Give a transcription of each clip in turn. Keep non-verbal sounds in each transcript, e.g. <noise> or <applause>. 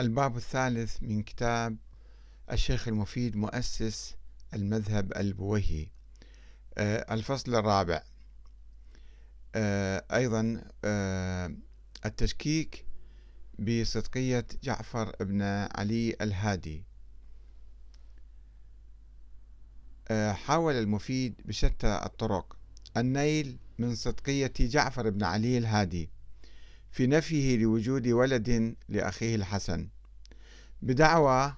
الباب الثالث من كتاب الشيخ المفيد مؤسس المذهب البويهي. آه، الفصل الرابع. آه، أيضا آه، التشكيك بصدقية جعفر بن علي الهادي. حاول المفيد بشتى الطرق. النيل من صدقية جعفر بن علي الهادي. في نفيه لوجود ولد لأخيه الحسن بدعوى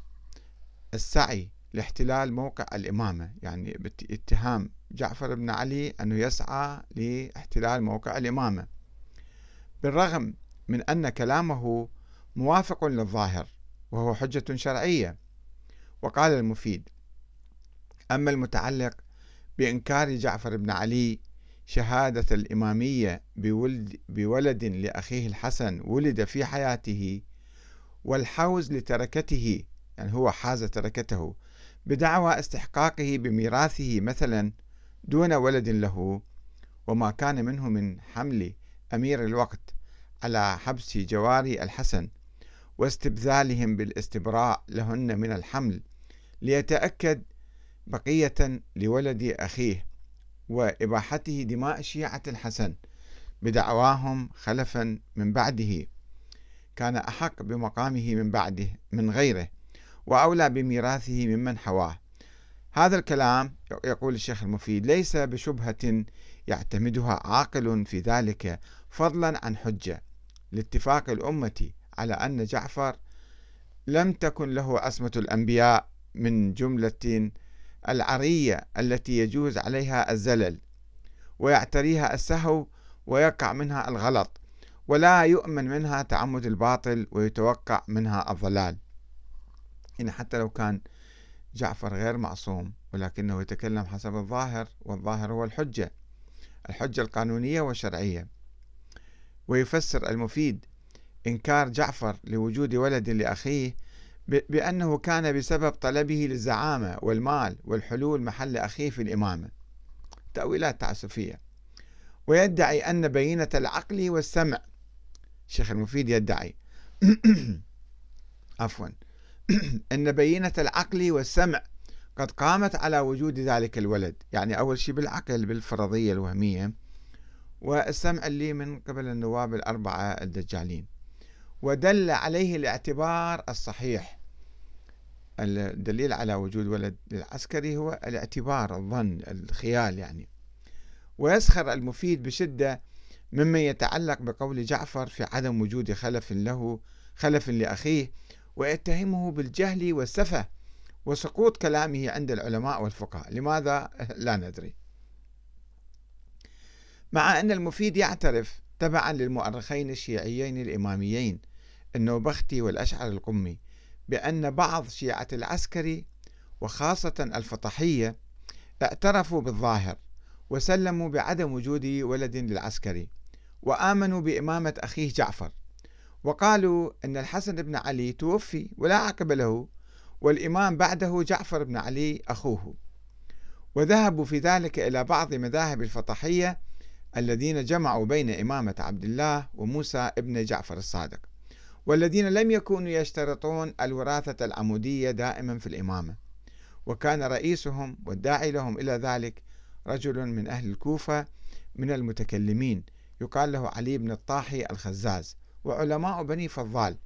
السعي لاحتلال موقع الإمامة يعني باتهام جعفر بن علي أنه يسعى لاحتلال موقع الإمامة. بالرغم من أن كلامه موافق للظاهر وهو حجة شرعية وقال المفيد أما المتعلق بإنكار جعفر بن علي شهادة الإمامية بولد, بولد لأخيه الحسن ولد في حياته والحوز لتركته يعني هو حاز تركته بدعوى استحقاقه بميراثه مثلا دون ولد له وما كان منه من حمل أمير الوقت على حبس جواري الحسن واستبذالهم بالاستبراء لهن من الحمل ليتأكد بقية لولد أخيه. وإباحته دماء شيعة الحسن بدعواهم خلفا من بعده. كان أحق بمقامه من بعده من غيره وأولى بميراثه ممن حواه. هذا الكلام يقول الشيخ المفيد ليس بشبهة يعتمدها عاقل في ذلك فضلا عن حجة. لاتفاق الأمة على أن جعفر لم تكن له عصمة الأنبياء من جملة العرية التي يجوز عليها الزلل ويعتريها السهو ويقع منها الغلط ولا يؤمن منها تعمد الباطل ويتوقع منها الضلال. يعني حتى لو كان جعفر غير معصوم ولكنه يتكلم حسب الظاهر والظاهر هو الحجة الحجة القانونية والشرعية. ويفسر المفيد إنكار جعفر لوجود ولد لأخيه بأنه كان بسبب طلبه للزعامة والمال والحلول محل أخيه في الإمامة. تأويلات تعسفية. ويدعي أن بينة العقل والسمع. الشيخ المفيد يدعي. <coughs> عفوا. <coughs> أن بينة العقل والسمع قد قامت على وجود ذلك الولد. يعني أول شيء بالعقل بالفرضية الوهمية. والسمع اللي من قبل النواب الأربعة الدجالين. ودل عليه الاعتبار الصحيح. الدليل على وجود ولد العسكري هو الاعتبار الظن الخيال يعني. ويسخر المفيد بشدة ممن يتعلق بقول جعفر في عدم وجود خلف له خلف لأخيه ويتهمه بالجهل والسفة وسقوط كلامه عند العلماء والفقهاء. لماذا؟ <laughs> لا ندري. مع أن المفيد يعترف تبعا للمؤرخين الشيعيين الإماميين النوبختي والأشعر القمي بأن بعض شيعة العسكري وخاصة الفطحية اعترفوا بالظاهر وسلموا بعدم وجود ولد للعسكري وآمنوا بإمامة أخيه جعفر وقالوا أن الحسن بن علي توفي ولا عقب له والإمام بعده جعفر بن علي أخوه وذهبوا في ذلك إلى بعض مذاهب الفطحية الذين جمعوا بين إمامة عبد الله وموسى ابن جعفر الصادق والذين لم يكونوا يشترطون الوراثة العمودية دائما في الإمامة. وكان رئيسهم والداعي لهم إلى ذلك رجل من أهل الكوفة من المتكلمين يقال له علي بن الطاحي الخزاز وعلماء بني فضال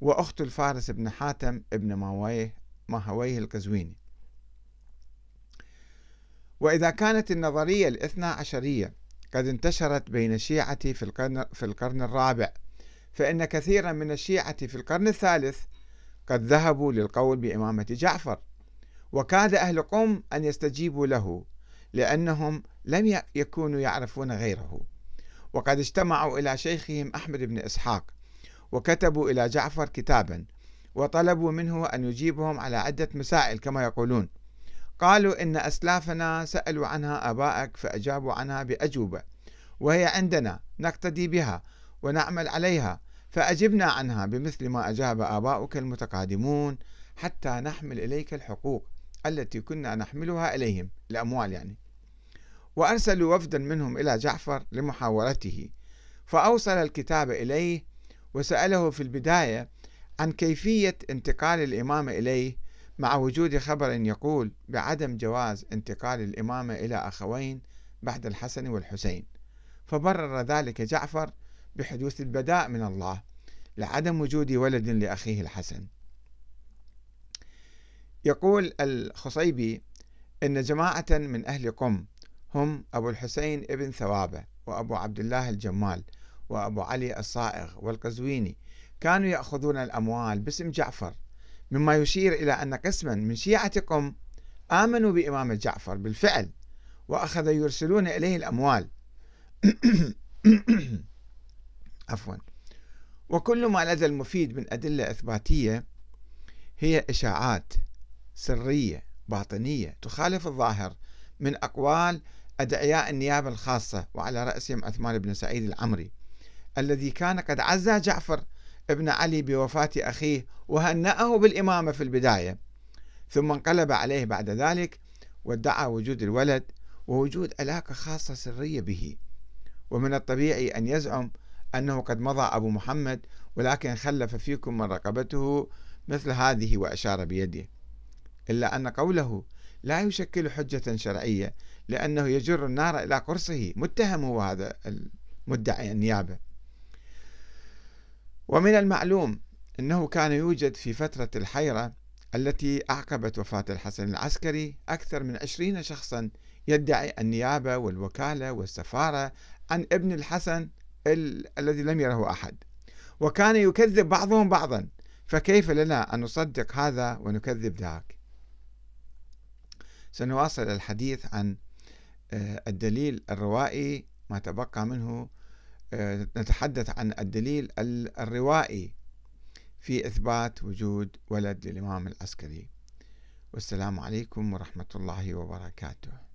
وأخت الفارس بن حاتم ابن ماويه ماهويه القزويني. وإذا كانت النظرية الاثنى عشرية قد انتشرت بين الشيعة في القرن, في القرن الرابع فإن كثيرا من الشيعة في القرن الثالث قد ذهبوا للقول بإمامة جعفر وكاد أهل قم أن يستجيبوا له لأنهم لم يكونوا يعرفون غيره. وقد اجتمعوا إلى شيخهم أحمد بن إسحاق وكتبوا إلى جعفر كتابا وطلبوا منه أن يجيبهم على عدة مسائل كما يقولون. قالوا إن أسلافنا سألوا عنها آبائك فأجابوا عنها بأجوبة وهي عندنا نقتدي بها ونعمل عليها. فأجبنا عنها بمثل ما أجاب آباؤك المتقادمون حتى نحمل إليك الحقوق التي كنا نحملها إليهم الأموال يعني. وأرسلوا وفدا منهم إلى جعفر لمحاورته. فأوصل الكتاب إليه وسأله في البداية عن كيفية انتقال الإمامة إليه مع وجود خبر يقول بعدم جواز انتقال الإمامة إلى أخوين بعد الحسن والحسين. فبرر ذلك جعفر بحدوث البداء من الله لعدم وجود ولد لأخيه الحسن. يقول الخصيبي إن جماعة من أهل قم هم أبو الحسين ابن ثوابة وأبو عبد الله الجمال وأبو علي الصائغ والقزويني كانوا يأخذون الأموال باسم جعفر مما يشير إلى أن قسما من شيعة قم آمنوا بإمامة جعفر بالفعل وأخذ يرسلون إليه الأموال. <coughs> عفوا. وكل ما لدى المفيد من أدلة إثباتية هي إشاعات سرية باطنية تخالف الظاهر من أقوال أدعياء النيابة الخاصة وعلى رأسهم عثمان بن سعيد العمري الذي كان قد عزى جعفر ابن علي بوفاة أخيه وهنأه بالإمامة في البداية ثم انقلب عليه بعد ذلك وادعى وجود الولد ووجود علاقة خاصة سرية به ومن الطبيعي أن يزعم أنه قد مضى أبو محمد ولكن خلف فيكم من رقبته مثل هذه وأشار بيده. إلا أن قوله لا يشكل حجة شرعية لأنه يجر النار إلى قرصه متهم هو هذا المدعي النيابة. ومن المعلوم أنه كان يوجد في فترة الحيرة التي أعقبت وفاة الحسن العسكري أكثر من عشرين شخصا يدعي النيابة والوكالة والسفارة عن ابن الحسن ال... الذي لم يره أحد. وكان يكذب بعضهم بعضا. فكيف لنا أن نصدق هذا ونكذب ذاك؟ سنواصل الحديث عن آه، الدليل الروائي ما تبقى منه. آه، نتحدث عن الدليل الروائي في إثبات وجود ولد للإمام العسكري. والسلام عليكم ورحمة الله وبركاته.